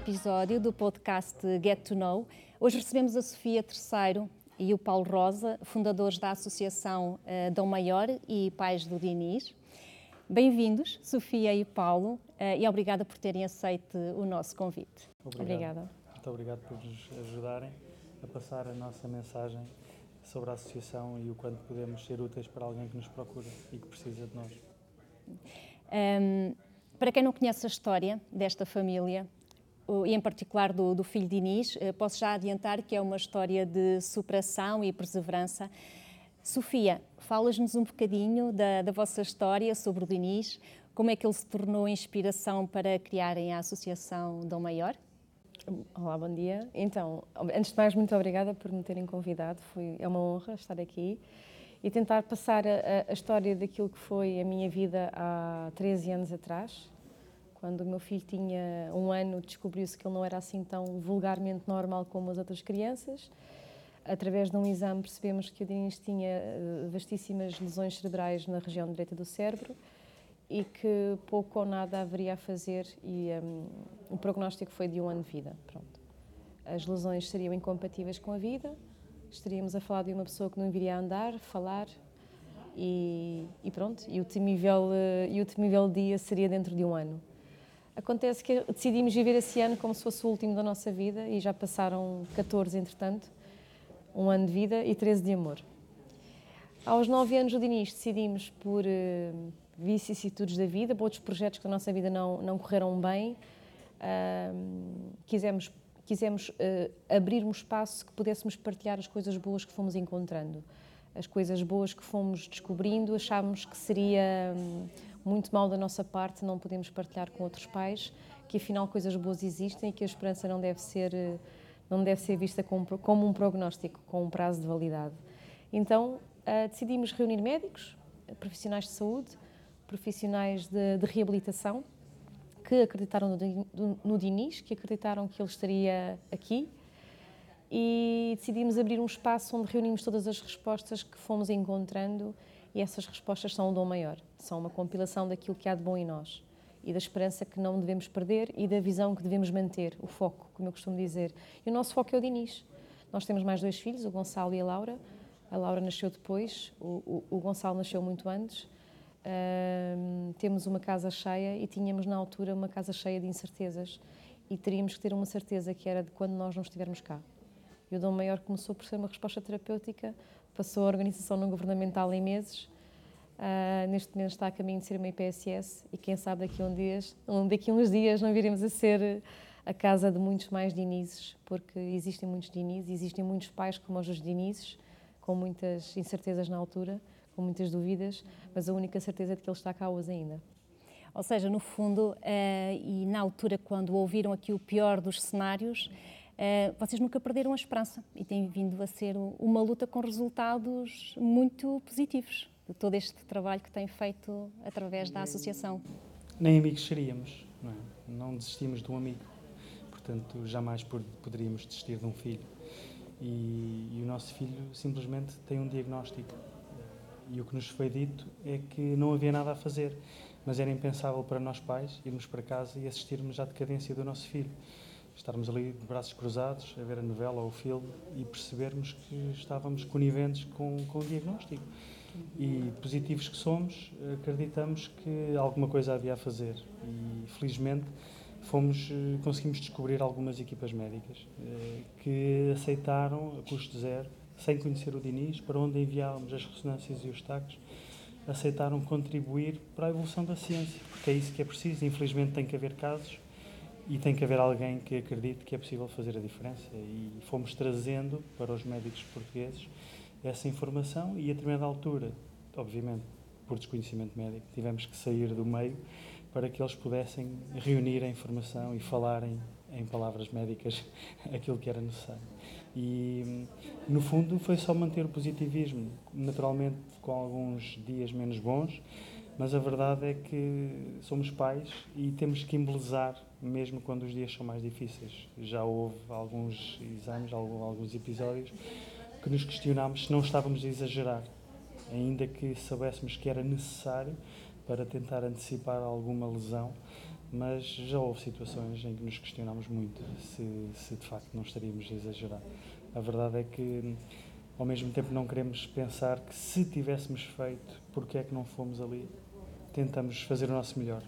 episódio do podcast Get to Know. Hoje recebemos a Sofia Terceiro e o Paulo Rosa, fundadores da Associação uh, Dom Maior e pais do Diniz. Bem-vindos, Sofia e Paulo, uh, e obrigada por terem aceito o nosso convite. Obrigado. Obrigada. Muito obrigado por nos ajudarem a passar a nossa mensagem sobre a associação e o quanto podemos ser úteis para alguém que nos procura e que precisa de nós. Um, para quem não conhece a história desta família, e em particular do, do filho de Inês, eh, posso já adiantar que é uma história de superação e perseverança. Sofia, falas-nos um bocadinho da, da, vossa história sobre o Diniz, como é que ele se tornou inspiração para criarem a Associação Dom Maior? Olá, bom dia. Então, antes de mais, muito obrigada por me terem convidado. Foi, é uma honra estar aqui e tentar passar a, a, história daquilo que foi a minha vida há 13 anos atrás. Quando o meu filho tinha um ano, descobriu-se que ele não era assim tão vulgarmente normal como as outras crianças. Através de um exame, percebemos que o Denis tinha eh, vastíssimas lesões cerebrais na região direita do cérebro e que pouco ou nada haveria a fazer e um, o prognóstico foi de um ano de vida. Pronto. As lesões seriam incompatíveis com a vida, estaríamos a falar de uma pessoa que não viria a andar, falar e, e pronto, e o, temível, eh, e o temível dia seria dentro de um ano. Acontece que decidimos viver esse ano como se fosse o último da nossa vida e já passaram 14, entretanto, um ano de vida e 13 de amor. Aos 9 anos do Dinis decidimos por uh, vicissitudes da vida, por outros projetos que da nossa vida não, não correram bem, uh, quisemos quisemos uh, abrir um espaço que pudéssemos partilhar as coisas boas que fomos encontrando. As coisas boas que fomos descobrindo, achámos que seria um, muito mal da nossa parte não podemos partilhar com outros pais, que afinal coisas boas existem e que a esperança não deve ser, uh, não deve ser vista como, como um prognóstico, com um prazo de validade. Então uh, decidimos reunir médicos, profissionais de saúde, profissionais de, de reabilitação, que acreditaram no, no Diniz, que acreditaram que ele estaria aqui e decidimos abrir um espaço onde reunimos todas as respostas que fomos encontrando e essas respostas são um dom maior, são uma compilação daquilo que há de bom em nós e da esperança que não devemos perder e da visão que devemos manter, o foco, como eu costumo dizer. E o nosso foco é o Diniz. Nós temos mais dois filhos, o Gonçalo e a Laura. A Laura nasceu depois, o, o, o Gonçalo nasceu muito antes Uh, temos uma casa cheia e tínhamos na altura uma casa cheia de incertezas e teríamos que ter uma certeza que era de quando nós não estivermos cá. E o Dom Maior começou por ser uma resposta terapêutica, passou a organização não governamental em meses, uh, neste momento está a caminho de ser uma IPSS e quem sabe daqui a, um dias, daqui a uns dias não viremos a ser a casa de muitos mais Dinizes, porque existem muitos Dinizes, existem muitos pais como os Dinizes, com muitas incertezas na altura, com muitas dúvidas, mas a única certeza é de que ele está cá hoje ainda. Ou seja, no fundo, uh, e na altura quando ouviram aqui o pior dos cenários, uh, vocês nunca perderam a esperança e tem vindo a ser uma luta com resultados muito positivos de todo este trabalho que tem feito através da associação. Nem amigos seríamos, não, é? não desistimos de um amigo, portanto jamais poderíamos desistir de um filho. E, e o nosso filho simplesmente tem um diagnóstico e o que nos foi dito é que não havia nada a fazer, mas era impensável para nós pais irmos para casa e assistirmos à decadência do nosso filho. Estarmos ali de braços cruzados a ver a novela ou o filme e percebermos que estávamos coniventes com, com o diagnóstico. E positivos que somos, acreditamos que alguma coisa havia a fazer. E felizmente fomos, eh, conseguimos descobrir algumas equipas médicas eh, que aceitaram a custo zero sem conhecer o Diniz, para onde enviávamos as ressonâncias e os tacos, aceitaram contribuir para a evolução da ciência, porque é isso que é preciso. Infelizmente tem que haver casos e tem que haver alguém que acredite que é possível fazer a diferença. E fomos trazendo para os médicos portugueses essa informação e a determinada altura, obviamente por desconhecimento médico, tivemos que sair do meio para que eles pudessem reunir a informação e falarem em palavras médicas aquilo que era necessário. E, no fundo, foi só manter o positivismo, naturalmente com alguns dias menos bons, mas a verdade é que somos pais e temos que embelezar mesmo quando os dias são mais difíceis. Já houve alguns exames, alguns episódios que nos questionámos se não estávamos a exagerar, ainda que soubéssemos que era necessário para tentar antecipar alguma lesão mas já houve situações em que nos questionámos muito se, se de facto não estaríamos a exagerar. A verdade é que, ao mesmo tempo, não queremos pensar que se tivéssemos feito, porque é que não fomos ali? Tentamos fazer o nosso melhor.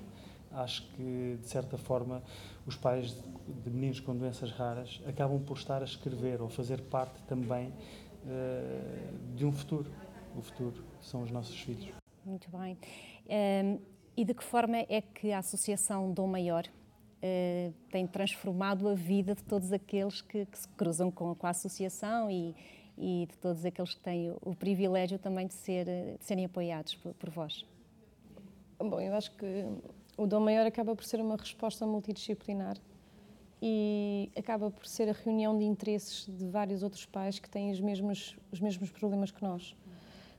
Acho que, de certa forma, os pais de meninos com doenças raras acabam por estar a escrever ou fazer parte também uh, de um futuro. O futuro são os nossos filhos. Muito bem. Ehm, e de que forma é que a Associação Dom Maior uh, tem transformado a vida de todos aqueles que, que se cruzam com, com a Associação e, e, de todos aqueles que têm o privilégio também de, ser, de serem apoiados por, por vós? Bom, eu acho que o Dom Maior acaba por ser uma resposta multidisciplinar e acaba por ser a reunião de interesses de vários outros pais que têm os mesmos, os mesmos problemas que nós.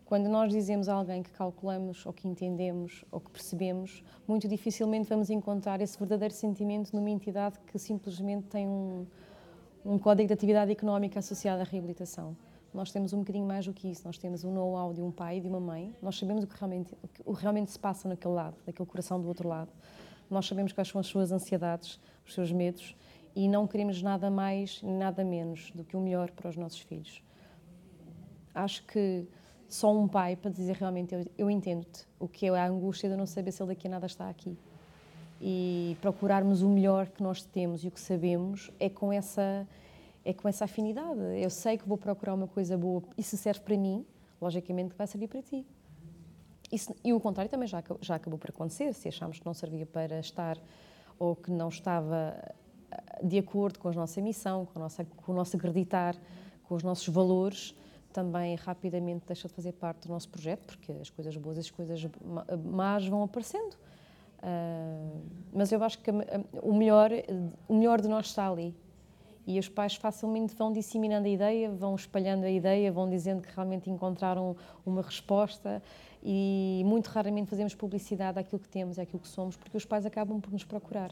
Quando nós dizemos a alguém que calculamos, ou que entendemos, ou que percebemos, muito dificilmente vamos encontrar esse verdadeiro sentimento numa entidade que simplesmente tem um, um código de atividade económica associado à reabilitação. Nós temos um bocadinho mais do que isso. Nós temos o um know-how de um pai e de uma mãe. Nós sabemos o que, realmente, o que realmente se passa naquele lado, daquele coração do outro lado. Nós sabemos quais são as suas ansiedades, os seus medos e não queremos nada mais, nada menos do que o melhor para os nossos filhos. Acho que só um pai para dizer realmente eu, eu entendo-te, o que é a angústia de não saber se ele daqui a nada está aqui. E procurarmos o melhor que nós temos e o que sabemos é com essa é com essa afinidade. Eu sei que vou procurar uma coisa boa e se serve para mim, logicamente vai servir para ti. Isso, e o contrário também já, já acabou por acontecer, se achámos que não servia para estar ou que não estava eh, de acordo com a nossa missão, com, nossa, com o nosso acreditar, com os nossos valores, também rapidamente deixa de fazer parte do nosso projeto, porque as coisas boas e as coisas más vão aparecendo. Uh, mas eu acho que o melhor, o melhor de nós está ali. E os pais facilmente vão disseminando a ideia, vão espalhando a ideia, vão dizendo que realmente encontraram uma resposta e muito raramente fazemos publicidade àquilo que temos, àquilo que somos, porque os pais acabam por nos procurar.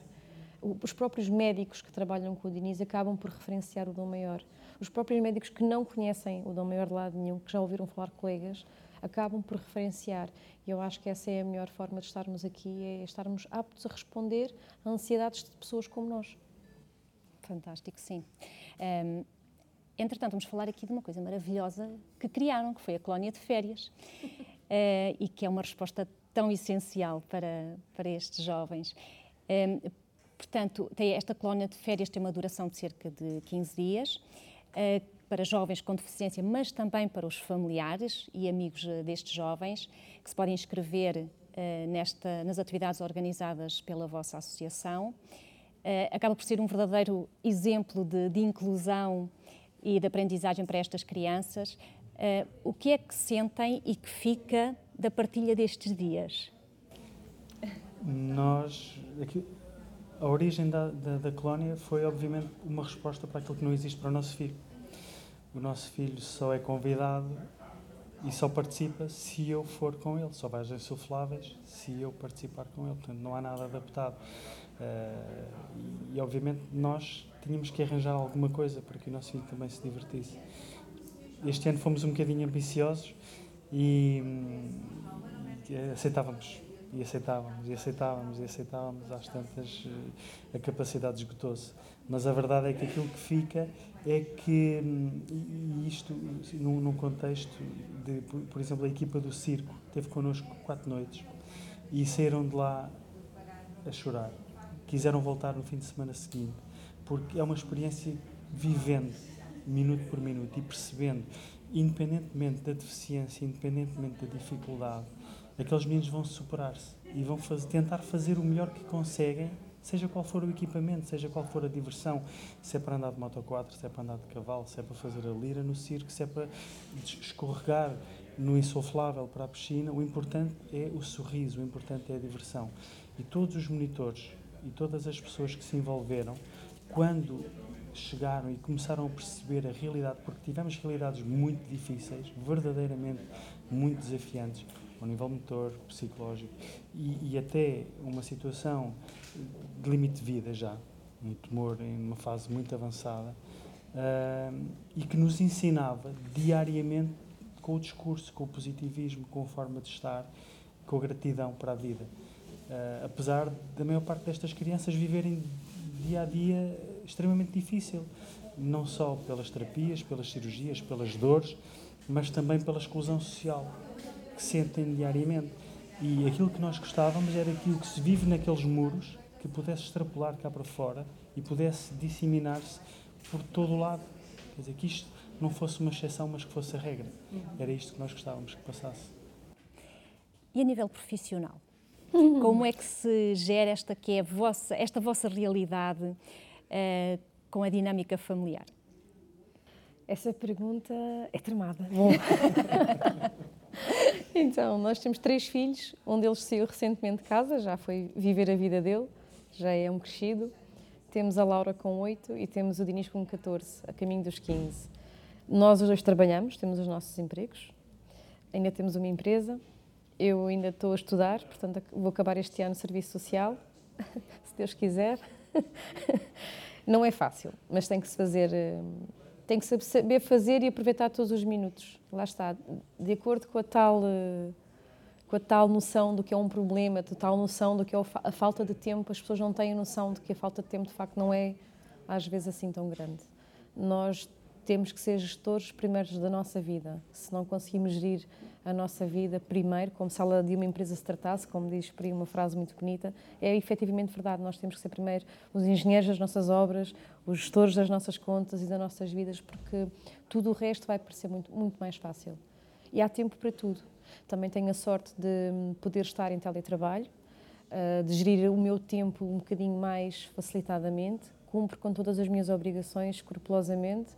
Os próprios médicos que trabalham com o Diniz acabam por referenciar o dom maior. Os próprios médicos que não conhecem o dom maior de lado nenhum, que já ouviram falar colegas, acabam por referenciar. E eu acho que essa é a melhor forma de estarmos aqui, é estarmos aptos a responder a ansiedades de pessoas como nós. Fantástico, sim. Um, entretanto, vamos falar aqui de uma coisa maravilhosa que criaram, que foi a colónia de férias, uh, e que é uma resposta tão essencial para, para estes jovens. Um, Portanto, tem esta colónia de férias tem uma duração de cerca de 15 dias, uh, para jovens com deficiência, mas também para os familiares e amigos eh, destes jovens, que se podem inscrever uh, nesta, nas atividades organizadas pela vossa associação. Acaba por ser um verdadeiro exemplo de, de, inclusão e de aprendizagem para estas crianças. o que é que sentem e que fica da partilha destes dias? Nós, aqui, a origem da, da, da, colónia foi, obviamente, uma resposta para aquilo que não existe para o nosso filho. O nosso filho só é convidado e só participa se eu for com ele, só vai às insufláveis se eu participar com ele. Portanto, não há nada adaptado. Uh, e, obviamente, nós tínhamos que arranjar alguma coisa para que o nosso filho também se divertisse. Este ano fomos um bocadinho ambiciosos e, hum, aceitávamos e aceitávamos, e aceitávamos, e aceitávamos, às tantas eh, a capacidade esgotou-se. Mas a verdade é que aquilo que fica é que, hum, e isto num, num contexto de, por, por, exemplo, a equipa do circo teve connosco quatro noites e saíram de lá a chorar. Quiseram voltar no fim de semana seguinte, porque é uma experiência vivendo, minuto por minuto, e percebendo, independentemente da deficiência, independentemente da dificuldade, aqueles meninos vão superar-se e vão fazer, tentar fazer o melhor que conseguem, seja qual for o equipamento, seja qual for a diversão, se é para andar de moto 4, se é para andar de cavalo, se é para fazer a lira no circo, se é para escorregar no insuflável para a piscina, o importante é o sorriso, o importante é a diversão. E todos os monitores e todas as pessoas que se envolveram, quando chegaram e começaram a perceber a realidade, porque tivemos realidades muito difíceis, verdadeiramente muito desafiantes, ao nível motor, psicológico e, e, até uma situação de limite de vida já, um tumor em uma fase muito avançada uh, e que nos ensinava diariamente com o discurso, com o positivismo, com a forma de estar, com a gratidão para a vida. Uh, apesar da maior parte destas crianças viverem dia a dia extremamente difícil, não só pelas terapias, pelas cirurgias, pelas dores, mas também pela exclusão social que sentem diariamente. E aquilo que nós gostávamos era aquilo que se vive naqueles muros, que pudesse extrapolar cá para fora e pudesse disseminar-se por todo o lado. Quer dizer, que isto não fosse uma exceção, mas que fosse a regra. Era isto que nós gostávamos que passasse. E a nível profissional? Como é que se gera esta que é a vossa, esta vossa realidade uh, com a dinâmica familiar? Essa pergunta é tramada. Bom. então, nós temos três filhos, um deles saiu recentemente de casa, já foi viver a vida dele, já é um crescido. Temos a Laura com 8 e temos o Dinis com 14, a caminho dos 15. Nós os dois trabalhamos, temos os nossos empregos, ainda temos uma empresa. Eu ainda estou a estudar, portanto vou acabar este ano serviço social, se Deus quiser. Não é fácil, mas tem que se fazer, eh, tem que saber fazer e aproveitar todos os minutos. Lá está, de acordo com a tal eh, com a tal noção do que é um problema, a tal noção do que é a falta de tempo, as pessoas não têm noção de que a falta de tempo de facto não é às vezes assim tão grande. Nós temos que ser gestores primeiros da nossa vida. Se não conseguimos gerir a nossa vida primeiro, como se ela de uma empresa se tratasse, como diz por aí uma frase muito bonita, é efetivamente verdade. Nós temos que ser primeiro os engenheiros das nossas obras, os gestores das nossas contas e das nossas vidas, porque tudo o resto vai parecer muito, muito mais fácil. E há tempo para tudo. Também tenho a sorte de poder estar em teletrabalho, eh, de gerir o meu tempo um bocadinho mais facilitadamente, cumpro com todas as minhas obrigações escrupulosamente,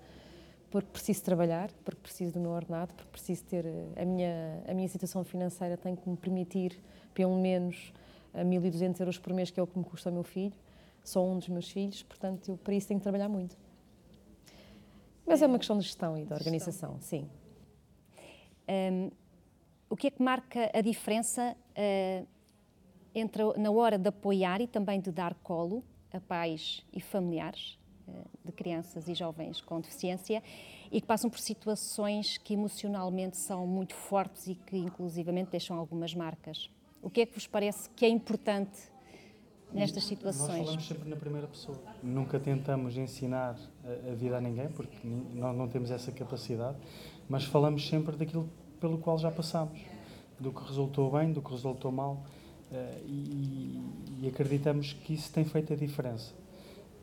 porque preciso trabalhar, porque preciso do meu ordenado, porque preciso ter eh, a minha, a minha situação financeira tem que me permitir pelo menos 1.200 euros por mês, que é o que me custa o meu filho, só um dos meus filhos, portanto, eu para isso tenho que trabalhar muito. Mas é uma questão de gestão e de organização, sim. Um, o que é que marca a diferença uh, entre na hora de apoiar e também de dar colo a pais e familiares de crianças e jovens com deficiência e que passam por situações que emocionalmente são muito fortes e que inclusivamente deixam algumas marcas? O que é que vos parece que é importante nestas situações? Nós falamos sempre na primeira pessoa. Nunca tentamos ensinar a vida a ninguém, porque nós não temos essa capacidade, mas falamos sempre daquilo pelo qual já passamos, do que resultou bem, do que resultou mal, uh, e, e, acreditamos que isso tem feito a diferença.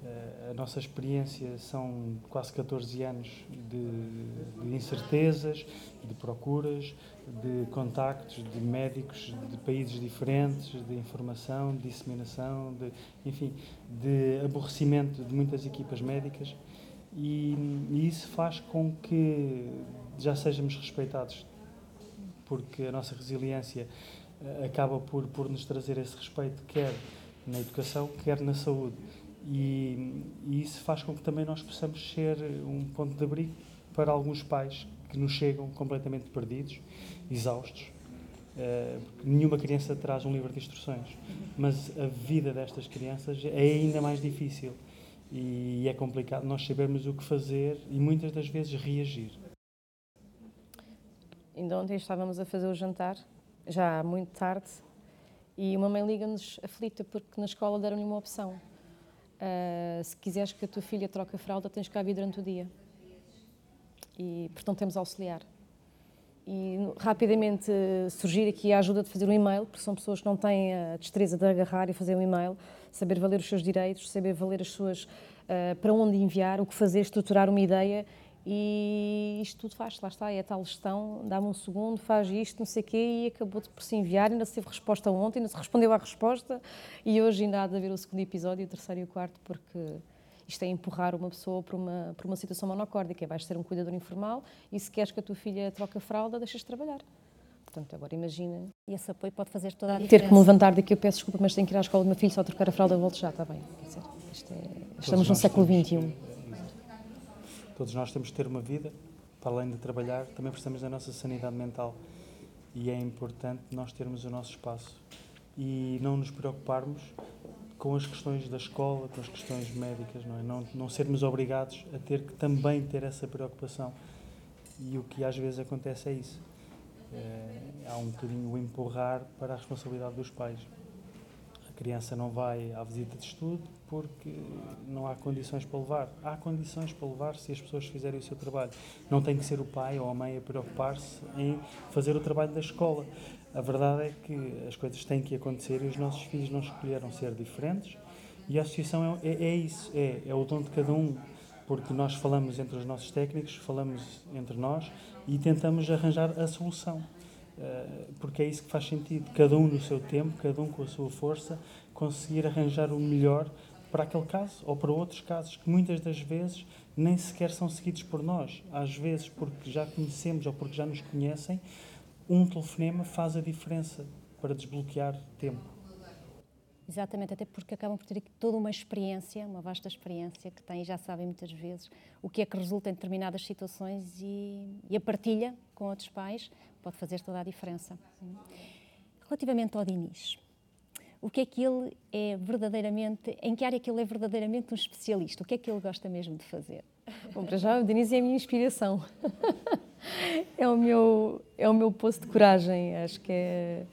Uh, a nossa experiência são quase 14 anos de, de, incertezas, de procuras, de contactos de médicos de países diferentes, de informação, de disseminação, de, enfim, de aborrecimento de muitas equipas médicas. E, e isso faz com que já sejamos respeitados porque a nossa resiliência uh, acaba por, por nos trazer esse respeito, quer na educação, quer na saúde. E, e, isso faz com que também nós possamos ser um ponto de abrigo para alguns pais que nos chegam completamente perdidos, exaustos. Uh, nenhuma criança traz um livro de instruções, mas a vida destas crianças é ainda mais difícil e é complicado nós sabermos o que fazer e muitas das vezes reagir. Ainda ontem estávamos a fazer o jantar, já muito tarde, e uma mãe liga-nos aflita porque na escola deram-lhe uma opção. Uh, se quiseres que a tua filha troque a fralda, tens que vir durante o dia. E, portanto, temos auxiliar. E rapidamente surgir aqui a ajuda de fazer um e-mail, porque são pessoas que não têm a destreza de agarrar e fazer um e-mail, saber valer os seus direitos, saber valer as suas. Uh, para onde enviar, o que fazer, estruturar uma ideia e isto tudo faz, lá está, é a tal gestão, dá-me um segundo, faz isto, não sei o quê, e acabou de por se enviar, ainda se teve resposta ontem, ainda se respondeu à resposta, e hoje ainda há de haver o segundo episódio, o terceiro e o quarto, porque isto é empurrar uma pessoa para uma, para uma situação monocórdica, vais ser um cuidador informal, e se queres que a tua filha troque a fralda, deixas de trabalhar. Portanto, agora imagina. E esse apoio pode fazer toda a diferença. Ter que me levantar daqui, eu peço desculpa, mas tenho que ir à escola do meu filho só trocar a fralda, volto já, está bem. Dizer, é, estamos no século XXI todos nós temos que ter uma vida, para além de trabalhar, também precisamos da nossa sanidade mental. E é importante nós termos o nosso espaço e não nos preocuparmos com as questões da escola, com as questões médicas, não é? Não, não sermos obrigados a ter que também ter essa preocupação. E o que às vezes acontece é isso. É, há um bocadinho o empurrar para a responsabilidade dos pais. criança não vai à visita de estudo porque não há condições para levar. Há condições para levar se as pessoas fizerem o seu trabalho. Não tem que ser o pai ou a mãe a preocupar-se em fazer o trabalho da escola. A verdade é que as coisas têm que acontecer e os nossos filhos não escolheram ser diferentes. E a associação é, é, é isso, é, é o dom de cada um, porque nós falamos entre os nossos técnicos, falamos entre nós e tentamos arranjar a solução. Eh, porque é isso que faz sentido, cada um no seu tempo, cada um com a sua força, conseguir arranjar o melhor para aquele caso ou para outros casos que muitas das vezes nem sequer são seguidos por nós. Às vezes, porque já conhecemos ou porque já nos conhecem, um telefonema faz a diferença para desbloquear tempo. Exatamente, até porque acabam por ter toda uma experiência, uma vasta experiência que têm, já sabem muitas vezes o que é que resulta em determinadas situações e, e a partilha com outros pais pode fazer toda a diferença. Relativamente ao Dinis, o que é que ele é verdadeiramente, em que área que ele é verdadeiramente um especialista? O que é que ele gosta mesmo de fazer? Bom, para já, o Dinis é a minha inspiração. é, o meu, é o meu poço de coragem. Acho que é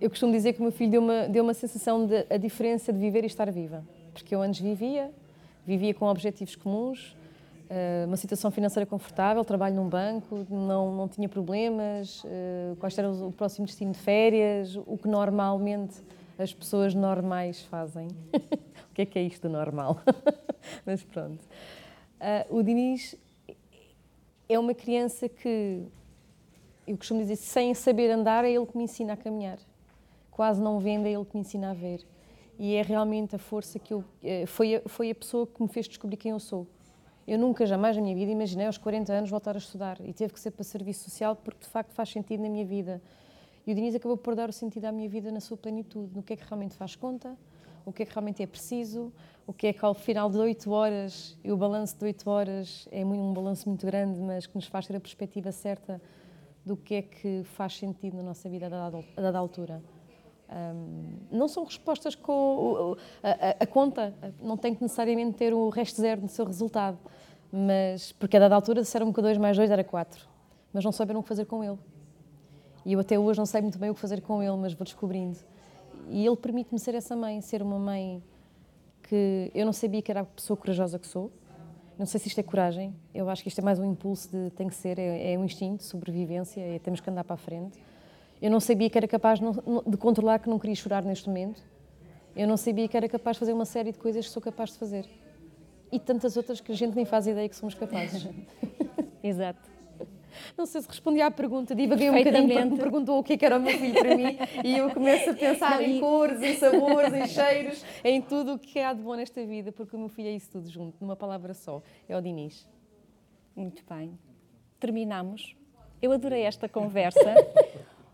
eu costumo dizer que o meu filho deu uma, deu uma sensação de a diferença de viver e estar viva. Porque eu antes vivia, vivia com objetivos comuns, eh, uma situação financeira confortável, trabalho num banco, não, não tinha problemas, eh, quais era o próximo destino de férias, o que normalmente as pessoas normais fazem. o que é que é isto normal? Mas pronto. Eh, o Dinis é uma criança que, eu costumo dizer, sem saber andar, é ele que me ensina a caminhar quase não vendo, é ele que me ensina a ver. E é realmente a força que eu. Eh, foi a, foi a pessoa que me fez descobrir quem eu sou. Eu nunca, jamais na minha vida, imaginei aos 40 anos voltar a estudar. E teve que ser para serviço social porque, de facto, faz sentido na minha vida. E o Diniz acabou por dar o sentido à minha vida na sua plenitude, no que é que realmente faz conta, o que é que realmente é preciso, o que é que ao final de oito horas, e o balanço de oito horas é um balanço muito grande, mas que nos faz ter a perspectiva certa do que é que faz sentido na nossa vida a dada altura. Um, não são respostas com a, a, a, conta, não tem que necessariamente ter o resto zero no seu resultado, mas porque a dada altura disseram que 2 mais 2 era 4, mas não souberam o que fazer com ele. E eu até hoje não sei muito bem o que fazer com ele, mas vou descobrindo. E ele permite-me ser essa mãe, ser uma mãe que eu não sabia que era a pessoa corajosa que sou. Não sei se isto é coragem, eu acho que isto é mais um impulso de tem que ser, é, é um instinto de sobrevivência, é, temos que andar para a frente eu não sabia que era capaz de controlar que não queria chorar neste momento. Eu não sabia que era capaz de fazer uma série de coisas que sou capaz de fazer. E tantas outras que a gente nem faz ideia que somos capazes. Exato. Não sei se respondi à pergunta, divaguei um bocadinho porque me perguntou o que, é que era o meu filho para mim e eu começo a pensar não, em e... cores, em sabores, em cheiros, em tudo o que há de bom nesta vida, porque o meu filho é isso tudo junto, numa palavra só, é o Dinis. Muito bem. Terminamos. Eu adorei esta conversa.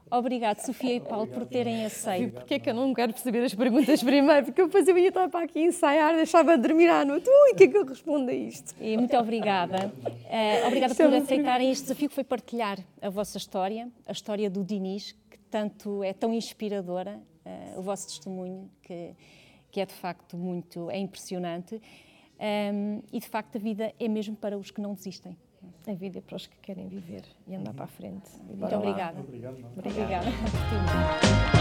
Obrigado, Sofia e Paulo, por terem aceito. Porquê é que eu não quero perceber as perguntas primeiro? Porque eu depois eu ia estar para aqui ensaiar, deixava de dormir à noite. Ui, o que é que eu respondo a isto? E muito obrigada. Uh, obrigada por é aceitarem este desafio que foi partilhar a vossa história, a história do Dinis, que tanto é tão inspiradora, uh, o vosso testemunho, que, que é de facto muito, é impressionante. Um, ehm, e de facto a vida é mesmo para os que não desistem. A vida é para os que querem viver e andar uhum. para a frente. Muito obrigada. Obrigado. Obrigada. obrigada.